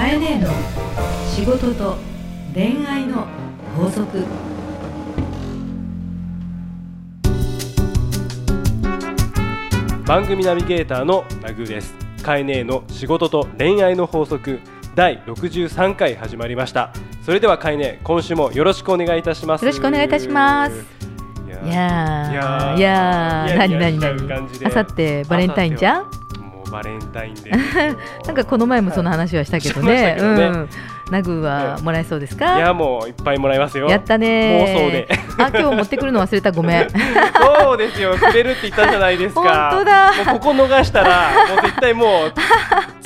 かえねえの仕事と恋愛の法則。番組ナビゲーターのラグーです。カエネーの仕事と恋愛の法則。第63回始まりました。それではカエネー今週もよろしくお願いいたします。よろしくお願いいたします。いやいやー。いやあさってバレンタインじゃん？バレンタインデー なんかこの前もその話はしたけどはい。しね。うん。ナグはもらえそうですか？いやもういっぱいもらいますよ。やったね妄想で。あ今日持ってくるの忘れた。ごめん。そうですよ。くれるって言ったじゃないですか。本当だ。ここ逃したらもう絶対もう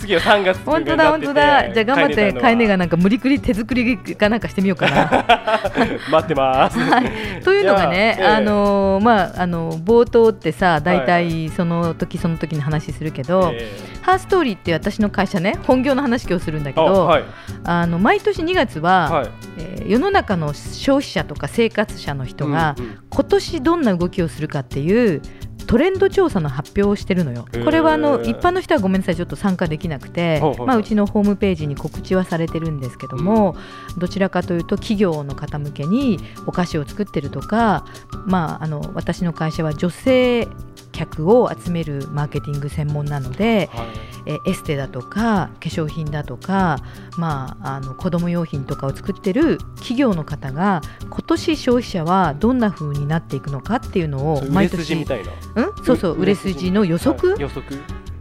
次は3月とか本当だ本当だ。じゃあ頑張ってカイネがなんか無理くり手作りかなんかしてみようかな。待ってます。はい、というのがね、あのーまああの冒頭ってさ大体その時その時に話するけど、えハーストーリーって私の会社ね本業の話今日するんだけーあど、はい。あの毎年2月は、はい。えー世の中の消費者とか生活者の人が、うんうん。今年どんな動きをするかっていうトレンド調査の発表をしてるのよ。これはあの一般の人はごめんなさいちょっと参加できなくてまあうちのホームページに告知はされてるんですけども、どちらかというと企業の方向けにお菓子を作ってるとか、まああの私の会社は女性客を集めるマーケティング専門なので、はい。えエステだとか化粧品だとか、まあ、あの子供用品とかを作ってる企業の方が今年消費者はどんな風になっていくのかっていうのを毎年筋みたいな。うん、そうそう売れ筋の予測、はい。予測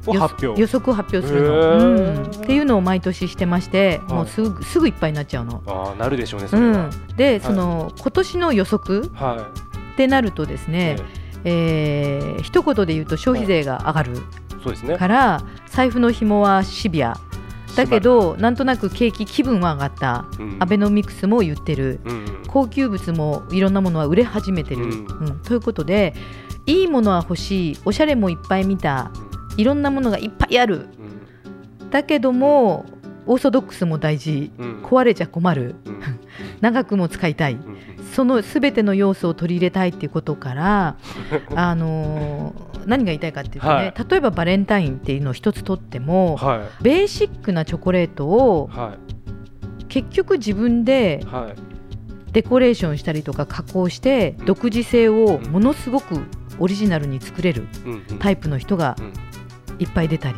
を発表。予測を発表するへの、ー。うん、っていうのを毎年してまして、はい。もうすぐすぐいっぱいになっちゃうの。ああなるでしょうねそれは。うん、で、その今年の予測はってなるとですいね、ええー一言で言うと消費税が上がるから財布の紐はシビア。だけどなんとなく景気気分は上がった。うん。アベノミクスも言ってる。うんうん。高級物もいろんなものは売れ始めてる、うん。うん。ということでいいものは欲しい。おしゃれもいっぱい見た。いろんなものがいっぱいある。うん。だけどもオーソドックスも大事。うん。壊れちゃ困る。うん。長くも使いたい。うんそのすべての要素を取り入れたいっていうことから、あのー何が言いたいかっていうとね、はい。例えばバレンタインっていうのを一つとっても、はベーシックなチョコレートをい。は結局自分でデコレーションしたりとか加工して独自性をものすごくオリジナルに作れるタイプの人がいっぱい出たり。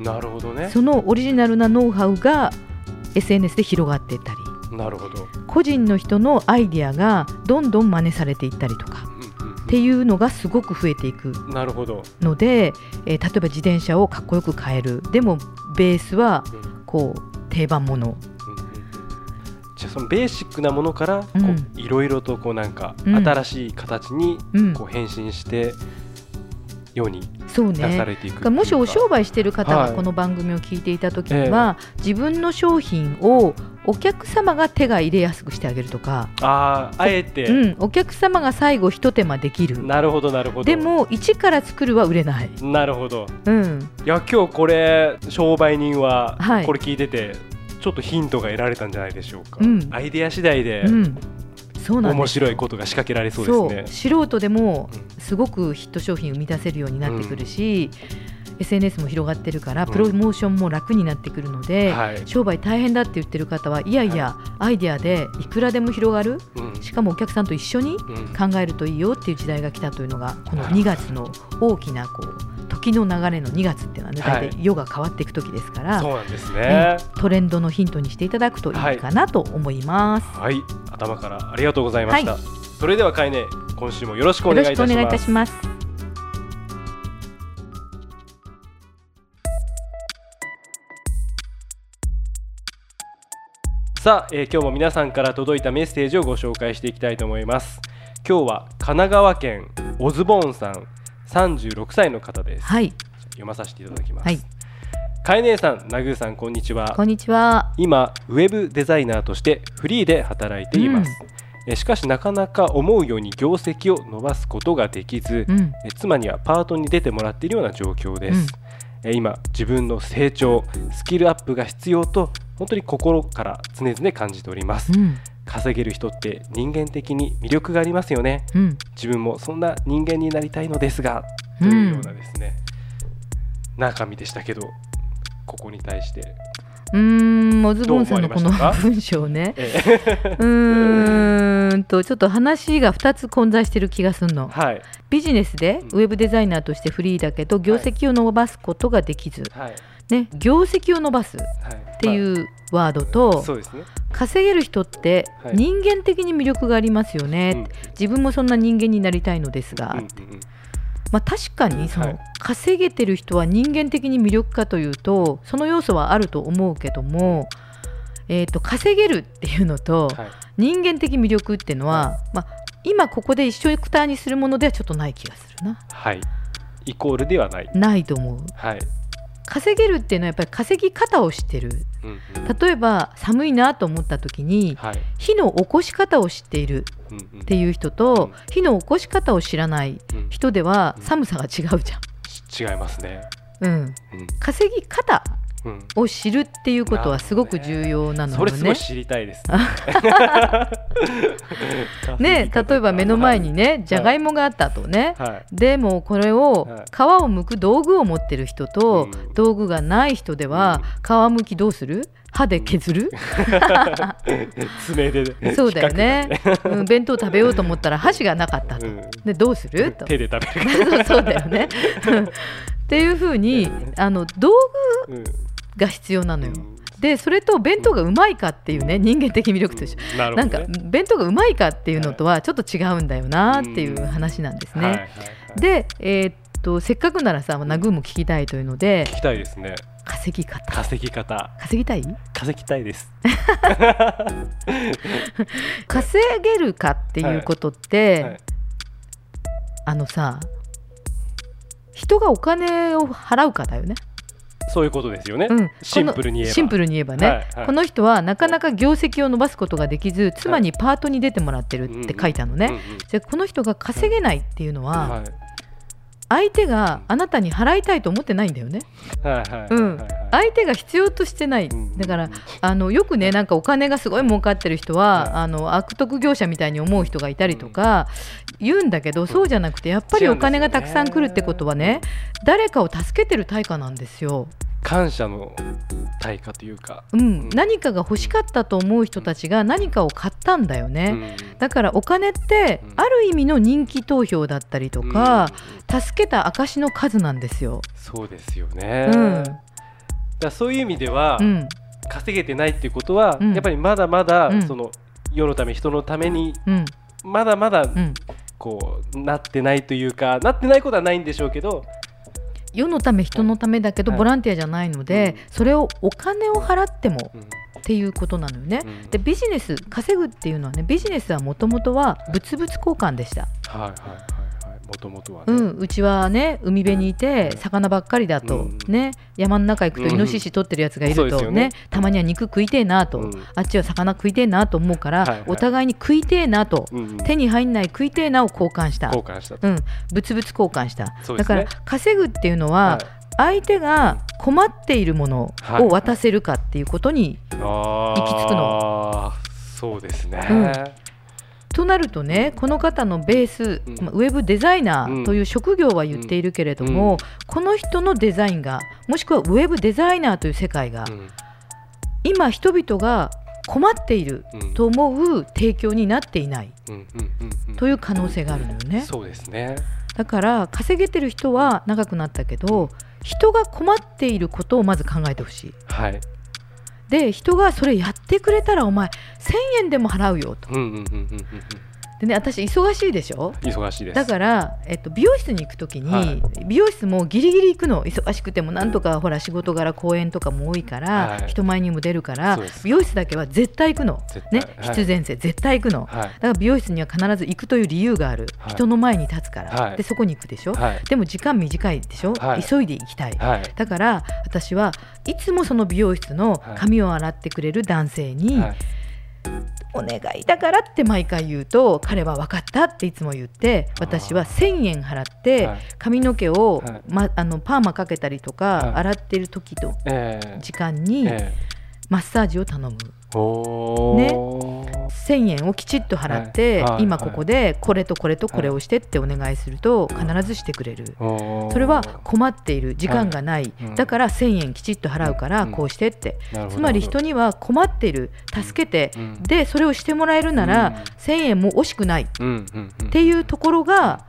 なるほどね。そのオリジナルなノウハウが SNS で広がっていったりなるほど。個人の人のアイディアがどんどん真似されていったりとかっていうのがすごく増えていくなるほど。ので、えー例えば自転車をかっこよく変える。でもベースはうん。うんこう定番もの。うんじゃあそのベーシックなものからいろいろとこうなんかうん。新しい形にうん。こう変身して世にそう出さねれていくうか。もしお商売してる方はい。がこの番組を聞いていた時には、自分の商品をお客様が手が入れやすくしてあげるとか、あああえうてん、お客様が最後ひと手間できる。なるほどなるほど。でも一から作るは売れない、なるほど。うん、いや今日これ商売人ははい。これ聞いててちょっとヒントが得られたんじゃないでしょうか、うん。アイデア次第でうん、そうなん面白いことが仕掛けられそうですね。素人でもうん。すごくヒット商品を生み出せるようになってくるし、SNS も広がってるからプロモーションも楽になってくるので、はい、商売大変だって言ってる方はいやいや、アイデアでいくらでも広がる。うん。しかもお客さんと一緒にうん。考えるといいよっていう時代が来たというのがこのなるほど2月の大きなこう時の流れの2月っていうのはねはい。大体世が変わっていく時ですから、そうなんですね。ねトレンドのヒントにしていただくといいかなと思います。はい。頭からありがとうございました、それではかいね今週もよろしくお願いいたしますさあ、えー今日も皆さんから届いたメッセージをご紹介していきたいと思います。今日は神奈川県オズボーンさん36歳の方です。はい、読まさせていただきます、はい、かえねえさんなぐーさんこんにちは。こんにちは。今ウェブデザイナーとしてフリーで働いています、えしかしなかなか思うように業績を伸ばすことができず、うん、え妻にはパートに出てもらっているような状況です、うん。え今自分の成長スキルアップが必要と本当に心から常々感じております、うん、稼げる人って人間的に魅力がありますよね。うん、自分もそんな人間になりたいのですが、うん。というようなですね中身でしたけどここに対して。うーんモズボンさんのこの文章ね。えうーんとちょっと話が2つ混在してる気がするの。はい。ビジネスでウェブデザイナーとしてフリーだけど業績を伸ばすことができず、はい。ね、業績を伸ばす。っはいていうワードと、そうですね。稼げる人ってはい。人間的に魅力がありますよね、うん。自分もそんな人間になりたいのですが、うんうんうん。まあ、確かにその、はい。稼げてる人は人間的に魅力かというとその要素はあると思うけども、えー、と稼げるっていうのと、はい。人間的魅力っていうのは、まあ、今ここで一緒くたにするものではちょっとない気がするな。はい。イコールではない。ないと思う。はい。稼げるっていうのはやっぱり稼ぎ方を知ってるうんうん。例えば寒いなと思った時にはい。火の起こし方を知っているっていう人と、うん。火の起こし方を知らないうん。人ではうん。寒さが違うじ違いますね。ゃん、うん、うん。稼ぎ方うんを知るっていうことはすごく重要なのよね。それすごい。知りたいです。ね例えば目の前にねじゃがいもがあったとね、はい。でもこれをはい皮を剥く道具を持ってる人と、うん。道具がない人では、皮むきどうする？歯で削る、爪でそうだよね。うん、弁当食べようと思ったら箸がなかったと、うん。でどうする？と手で食べるそうだよね。っていうふうにあの道具うんが必要なのよ、うん。でそれと弁当がうまいかっていうね人間的魅力と一緒、なるほどね。なんか弁当がうまいかっていうのとはちょっと違うんだよなっていう話なんですね。はいはいはい。で、えーっとせっかくならさナグーも聞きたいというので聞きたいですね。稼ぎ方。稼ぎ方。稼ぎたい？稼ぎたいです。稼げるかっていうことって、はい。あのさ人がお金を払うかだよね。そういうことですよね、うん、シンプルに言えば。シンプルに言えばね、はいはい。この人はなかなか業績を伸ばすことができず妻にパートに出てもらってるって書いたのね、うんうんじゃあこの人が稼げないっていうのは、はい。相手があなたに払いたいと思ってないんだよね。はいはいはいうんはい相手が必要としてない。うんだからあのよくねなんかお金がすごい儲かってる人は、はいあの悪徳業者みたいに思う人がいたりとか言うんだけど、そうじゃなくてやっぱりお金がたくさん来るってことはね誰かを助けてる対価なんですよ。感謝の対価というか、うん。うん。何かが欲しかったと思う人たちが何かを買ったんだよね。うん。だからお金ってうん。ある意味の人気投票だったりとか、うん。助けた証の数なんですよ。そうですよね、うんだそういう意味では、うん。稼げてないっていうことは、うん。やっぱりまだまだ、うん。その世のため人のためにうん。まだまだうん、こうなってないというかなってないことはないんでしょうけど、世のため人のためだけどはいボランティアじゃないので、うん。それをお金を払ってもうん。っていうことなのよね。うん。でビジネス稼ぐっていうのはねビジネスはもともとは物々交換でした、はいはいはいはいもともとはね、うん、うちはね海辺にいて魚ばっかりだと、うん。ね山の中行くとうん。イノシシ取ってるやつがいると、そうですよね。ねたまには肉食いてえなと、うん。あっちは魚食いてえなと思うから、はいはい。お互いに食いてえなと、手に入んない食いてえなを交換した。交換したと、うん、物々交換した、ね。だから稼ぐっていうのは、はい。相手が困っているものはい。を渡せるかっていうことに、あ行き着くの。そうですね、うん。となるとねこの方のベース、うん。まあウェブデザイナうん。ーという職業は言っているけれども、うん。この人のデザインがもしくはウェブデザイナーという世界が、うん。今人々が困っているうん。と思う提供になっていないという可能性があるのよね。そうですね。だから稼げてる人は長くなったけど人が困っていることをまず考えてほしい。はいで人がそれやってくれたらお前1000円でも払うよと。でね私忙しいでしょ？うん忙しいです。だから、えっと、美容室に行くときに、はい。美容室もギリギリ行くの。忙しくてもなんとかほら仕事柄公演とかも多いから、はい。人前にも出るから美容室だけは絶対行くの、ね必然性絶対行くの、はい。だから美容室には必ず行くという理由がある、はい。人の前に立つから、はい。でそこに行くでしょ、はい。でも時間短いでしょ、はい。急いで行きたい、はい。だから私はいつもその美容室の髪を洗ってくれる男性に、はいお願いだからって毎回言うと彼は分かったっていつも言って私は1000円払ってはい。髪の毛を、はい。ま、あのパーマかけたりとか、はい。洗ってる時とええ。時間にえマッサージを頼む。おね。ー1,000円をきちっと払って、はい。はい。今ここでこれとこれとこれをしてってお願いすると必ずしてくれる。それは困っている。時間がない、うん。だから1,000円きちっと払うからうん。こうしてって、つまり人には困っている。助けて、うんでそれをしてもらえるなら、うん。1,000円も惜しくない。っていうところが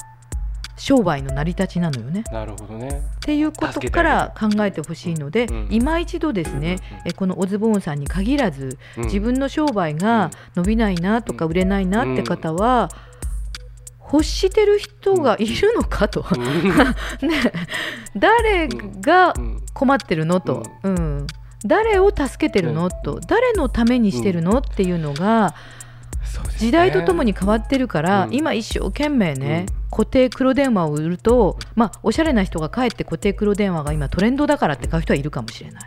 商売の成り立ちなのよね。なるほどね。っていうことから考えてほしいので、うん。今一度ですね、えこのオズボーンさんに限らず、うん。自分の商売が伸びないなとか売れないなって方は、欲してる人がいるのかと、ね、誰がうん。困ってるのと、うん。誰を助けてるの、うん。と誰のためにしてるの、っていうのが時代とともに変わってるから、うん。今一生懸命ね、うん。固定黒電話を売ると、まあ、おしゃれな人がかえって固定黒電話が今トレンドだからって買う人はいるかもしれない。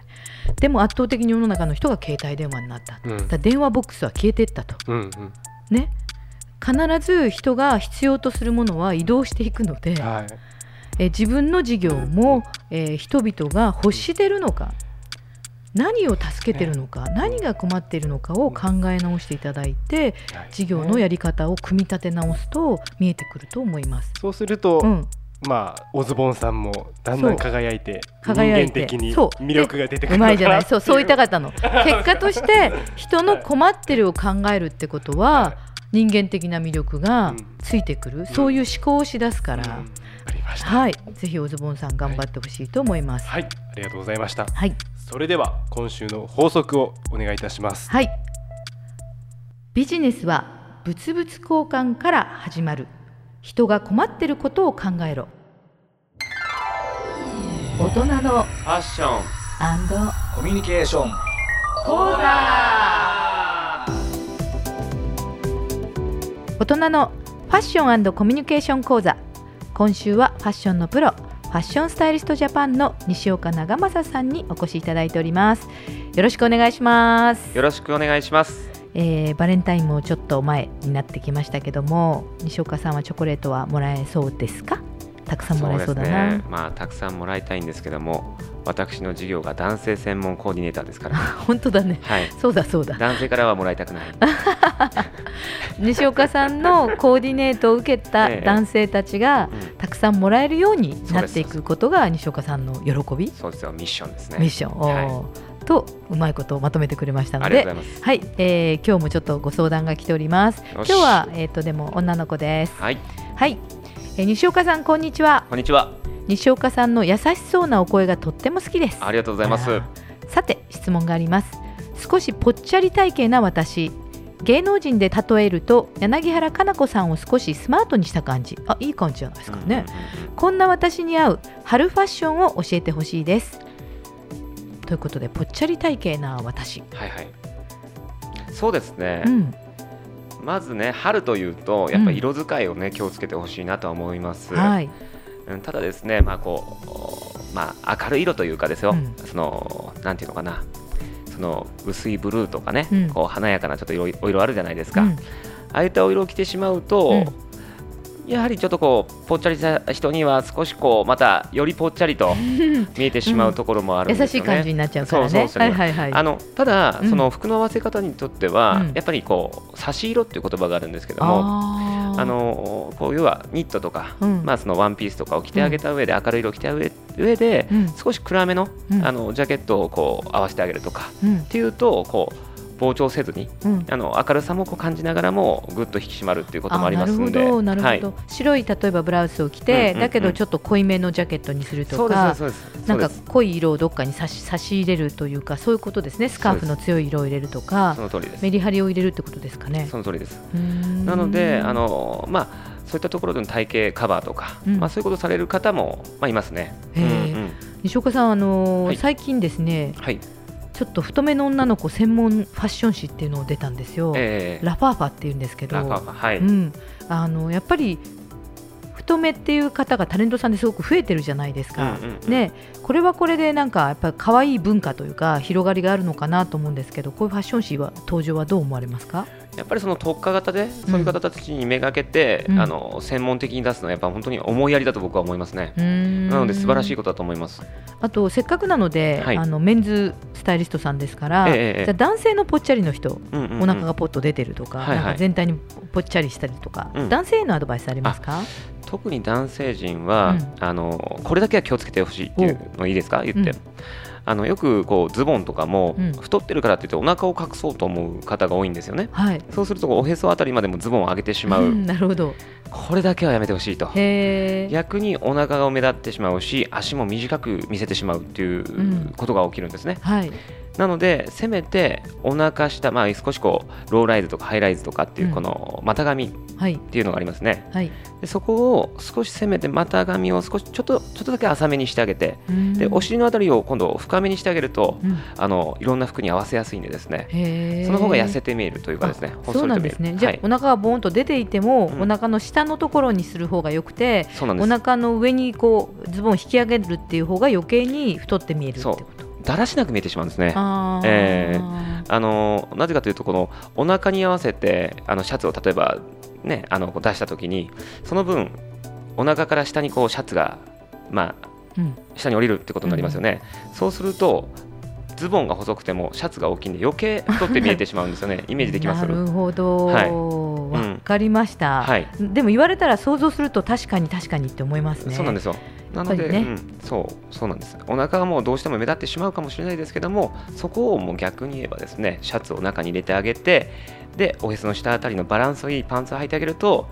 でも圧倒的に世の中の人が携帯電話になった、うん。だ電話ボックスは消えていったと。うんうん。ね。必ず人が必要とするものは移動していくので、はい。え自分の事業も、えー人々が欲してるのか何を助けてるのか、何が困っているのかを考え直していただいて事業のやり方を組み立て直すと見えてくると思います。そうすると、うん、まあオズボンさんもだんだん輝いて輝いて人間的にそう。魅力が出てくるう。まいじゃない。そうそう言いたかったの。結果として人の困ってるを考えるってことは人間的な魅力がついてくる、そういう思考をしだすから、うん。わかりました。はい。ぜひオズボンさん頑張ってほしいと思います。はい。ありがとうございました。はいそれでは今週の法則をお願いいたしますはい。ビジネスは物々交換から始まる。人が困ってることを考えろ。大人のファッションコミュニケーション講座。大人のファッションコミュニケーション講座。今週はファッションのプロ。ファッションスタイリストジャパンの西岡長政さんにお越しいただいております。よろしくお願いします。よろしくお願いします。えーバレンタインもちょっと前になってきましたけども西岡さんはチョコレートはもらえそうですか？たくさんもらえそうだな、ね。まあたくさんもらいたいんですけども、私の事業が男性専門コーディネーターですから。本当だねはい。そうだそうだ男性からはもらいたくない。西岡さんのコーディネートを受けたええ。男性たちがうん。たくさんもらえるようになっていくことが西岡さんの喜び。そうですよ、ミッションですね。ミッション、はい。とうまいことをまとめてくれましたので。はい、えー今日もちょっとご相談が来ております。今日はえっ、とでも女の子です。はい、はい、えー西岡さんこんにちは。こんにちは。西岡さんの優しそうなお声がとっても好きです。ありがとうございます。さて質問があります。少しぽっちゃり体型な私芸能人で例えると柳原加奈子さんを少しスマートにした感じ。あいい感じじゃないですかね、うんうんうんこんな私に合う春ファッションを教えてほしいです。ということでぽっちゃり体型な私。はいはい。そうですね。うん。まずね、春というと、やっぱり色使いをね、気をつけてほしいなとは思います。はい。うんただですね、まあこう、まあ明るい色というかですよ、うん。そのなんていうのかな、その薄いブルーとかね、うん。こう華やかなちょっと色お色あるじゃないですか。うん。ああいったお色を着てしまうと、うん。やはりちょっとこうぽっちゃりした人には少しこうまたよりぽっちゃりと 見えてしまうところもあるん優しいですよね。感じになっちゃうからね。そうそうそう。はいはいはい。あのただ、うん。その服の合わせ方にとっては、うん。やっぱりこう差し色っていう言葉があるんですけどもあのこう要はニットとか、うん。まあ、そのワンピースとかを着てあげた上で、明るい色を着た上上で、うん。少し暗めの,、うん。あのジャケットをこう合わせてあげるとかうん。っていうとこう膨張せずにうん。あの明るさもこう感じながらもぐっと引き締まるっていうこともありますなのでるほどなるほど、はい。白い例えばブラウスを着て、うんうんうん。だけどちょっと濃いめのジャケットにするそうですとかそうです。なんか濃い色をどっかに差し差し入れるというかそういうことですね。スカーフの強い色を入れるとかその通りです。メリハリを入れるってことですかね。その通りです。なのであのまあそういったところでの体型カバーとか、うん。まあ、そういうことをされる方も、まあ、いますね。うんうん。西岡さん、あのーはい。最近ですねはい、ちょっと太めの女の子専門ファッション誌っていうのを出たんですよ、えーラファーファっていうんですけど。はい、うん、あのやっぱり太めっていう方がタレントさんですごく増えてるじゃないですか、ね、これはこれでなんかやっぱり可愛い文化というか広がりがあるのかなと思うんですけどこういうファッション誌は登場はどう思われますか？やっぱりその特化型でそういう方たちにめがけて、うん。あの専門的に出すのはやっぱ本当に思いやりだと僕は思いますね。ななので素晴らしいことだと思います。あとせっかくなので、はい。あのメンズスタイリストさんですから、ええええ。じゃあ男性のぽっちゃりの人、うんうんうん。お腹がポッと出てるとか、はいはい。なんか全体にぽっちゃりしたりとか、うん。男性へのアドバイスありますか？特に男性陣は、うん。あのこれだけは気をつけてほしいっていうのいいですか？言って、うんあのよくこうズボンとかも、うん太ってるからって言ってお腹を隠そうと思う方が多いんですよねはい。そうするとおへそあたりまでもズボンを上げてしまう、んなるほど。これだけはやめてほしいと。逆にお腹が目立ってしまうし足も短く見せてしまうっていんうことが起きるんですね、はい。なのでせめてお腹下、まあ、少しこうローライズとかハイライズとかっていううんこの股上っはい。ていうのがありますねはい。でそこを少しせめて股上を少しちょっとちょっとだけ浅めにしてあげてでお尻のあたりを今度深めにしてあげるとうん。あのいろんな服に合わせやすいんでですね。その方が痩せて見えるというかですねあそうなんですね。じゃあ、はいお腹がボーンと出ていても、うんお腹の下のところにする方がよくて、おそうなんです腹の上にこうズボンを引き上げるっていう方が余計に太って見えるってこと？だらしなく見えてしまうんですね。あー。えあのなぜかというとこのお腹に合わせてあのシャツを例えばねあの出した時にその分お腹から下にこうシャツがまあうん。下に降りるってことになりますよね、そうするとズボンが細くてもシャツが大きいんで余計太って見えてしまうんですよね。イメージできます？なるほど。はい。わ、かりました、はい。でも言われたら想像すると確かに確かにって思いますね。そうなんですよなので、ねうん、そうそうなんです。お腹がもうどうしても目立ってしまうかもしれないですけどもそこをもう逆に言えばですねシャツを中に入れてあげてでおへその下あたりのバランスのいいパンツを履いてあげると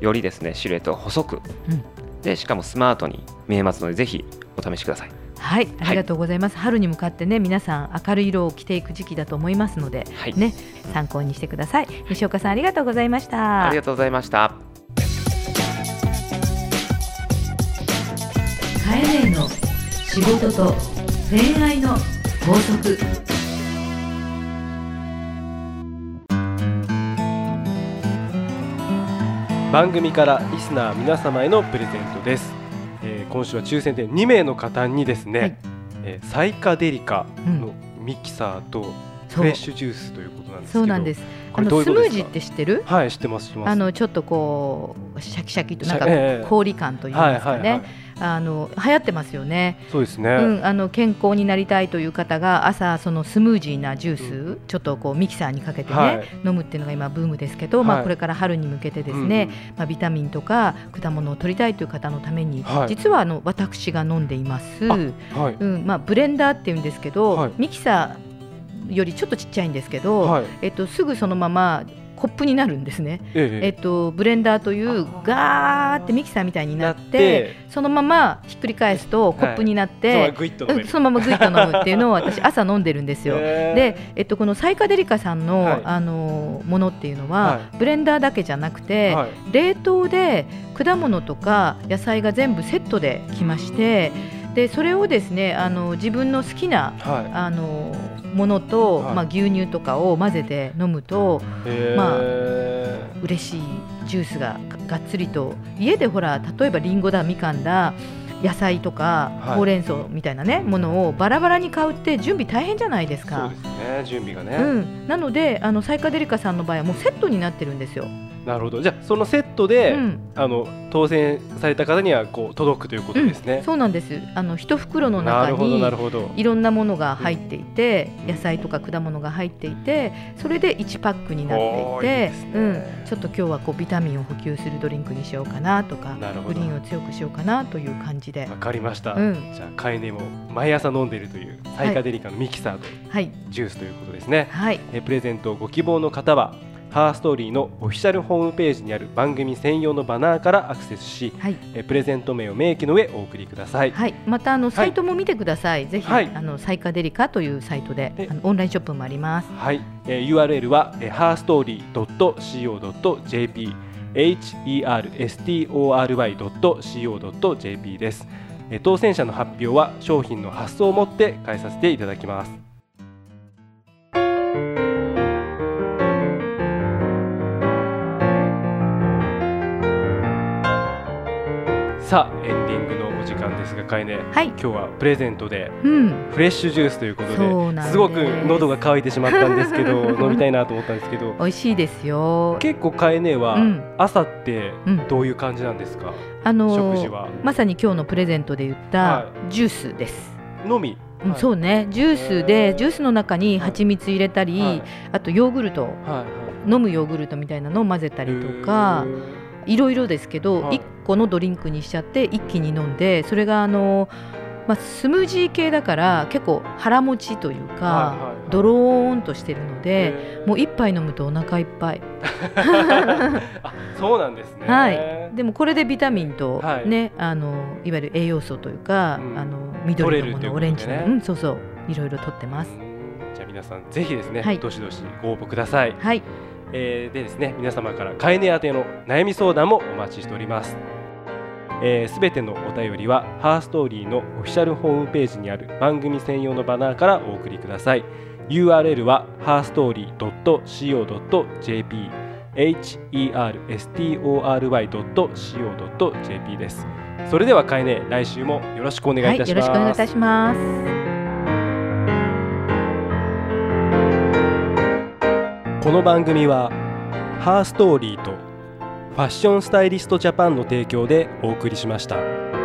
よりですねシルエットが細く、うん。でしかもスマートに見えますのでぜひお試しください。はい、ありがとうございます。春に向かってね、皆さん明るい色を着ていく時期だと思いますので、はい。ね、参考にしてください。西岡さん、ありがとうございました。ありがとうございましたカエネの仕事と恋愛の法則。番組からリスナー皆様へのプレゼントです、えー今週は抽選で2名の方にですね、はい。えーサイカデリカのミキサーとフレッシュジュースということなんですけどそうなんです。あのスムージーって知ってる？はい知ってますあのちょっとこうシャキシャキとなんか氷感といいますかね。あの流行ってますよね。そうですね、うん、あの健康になりたいという方が朝そのスムージーなジュース、ちょっとこうミキサーにかけてね、はい。飲むっていうのが今ブームですけど、まはい。あこれから春に向けてですね、まあビタミンとか果物を取りたいという方のために、はい。実はあの私が飲んでいます。あはい。うん、まあブレンダーっていうんですけど、はい。ミキサーよりちょっとちっちゃいんですけど、はい。えっとすぐそのままコップになるんですね。ええ。えっとブレンダーというガーってミキサーみたいになってそのままひっくり返すとコップになって、そのままグイッと飲むっていうのを 私朝飲んでるんですよ。で、えっと、このサイカデリカさんの、はい。あのものっていうのは、はブレンダーだけじゃなくて、はい。冷凍で果物とか野菜が全部セットできましてでそれをですねあの自分の好きなはあのものと、はい。まあ、牛乳とかを混ぜて飲むとま嬉しいジュースがががっつりと家でほら例えばリンゴだみかんだ野菜とかはい。ほうれん草みたいなねものをバラバラに買うって準備大変じゃないですそうかで。すね準備がね、うん、なのであのサイカデリカさんの場合はもうセットになってるんですよ。なるほど。じゃあそのセットで、うん。あの当選された方にはこう届くということですね、そうなんです。あの一袋の中にいろんなものが入っていて野菜とか果物が入っていてそれで1パックになっていてね。うん、ちょっと今日はこうビタミンを補給するドリンクにしようかなとかグリーンを強くしようかなという感じで。わかりました、うん。じゃあカエネも毎朝飲んでいるというサイカデリカのミキサーとはい。ジュースということですね、はい。えプレゼントをご希望の方はハーストーリーのオフィシャルホームページにある番組専用のバナーからアクセスし、はい。えプレゼント名を明記の上お送りください。はい、またあのサイトも見てください、ぜひ、はい。あのサイカデリカというサイトでえあのオンラインショップもあります。はい、えー URL は、えー、herstory.co.jp herstory.co.jp です、えー当選者の発表は商品の発送をもって返させていただきますさあエンディングのお時間ですがかえねはい、今日はプレゼントでうん、フレッシュジュースということです。ごく喉が渇いてしまったんですけど 飲みたいなと思ったんですけど。美味しいですよ。結構カエネはうん。朝ってうん。どういう感じなんですか、あの食事は。まさに今日のプレゼントで言ったはジュースです。のみ？うんはい。そうね。ジュースでジュースの中に蜂蜜入れたり、はい。あとヨーグルト。はいはい。飲むヨーグルトみたいなのを混ぜたりとかいろいろですけど、はい。1個のドリンクにしちゃって一気に飲んでそれがあの、まあ、スムージー系だから結構腹持ちというか、はいはいはい。ドローンとしてるので、もう一杯飲むとお腹いっぱい。あそうなんですね。はい、でもこれでビタミンと、はい。ねあのいわゆる栄養素というか、うん。あの緑のもの、ね。レンジのうん、そうそう。いろいろとってます。うん。じゃあ皆さんぜひですね、はい。どしどしご応募ください、はい、えーでですね皆様から飼い主宛ての悩み相談もお待ちしております。すべ、えー、全てのお便りはハーストーリーのオフィシャルホームページにある番組専用のバナーからお送りください。URL は herstory.co.jp herstory.co.jp です。それでは飼い主来週もよろしくお願いい、たします、よろしくお願いいたします。この番組はハーストーリーとファッションスタイリストジャパンの提供でお送りしました。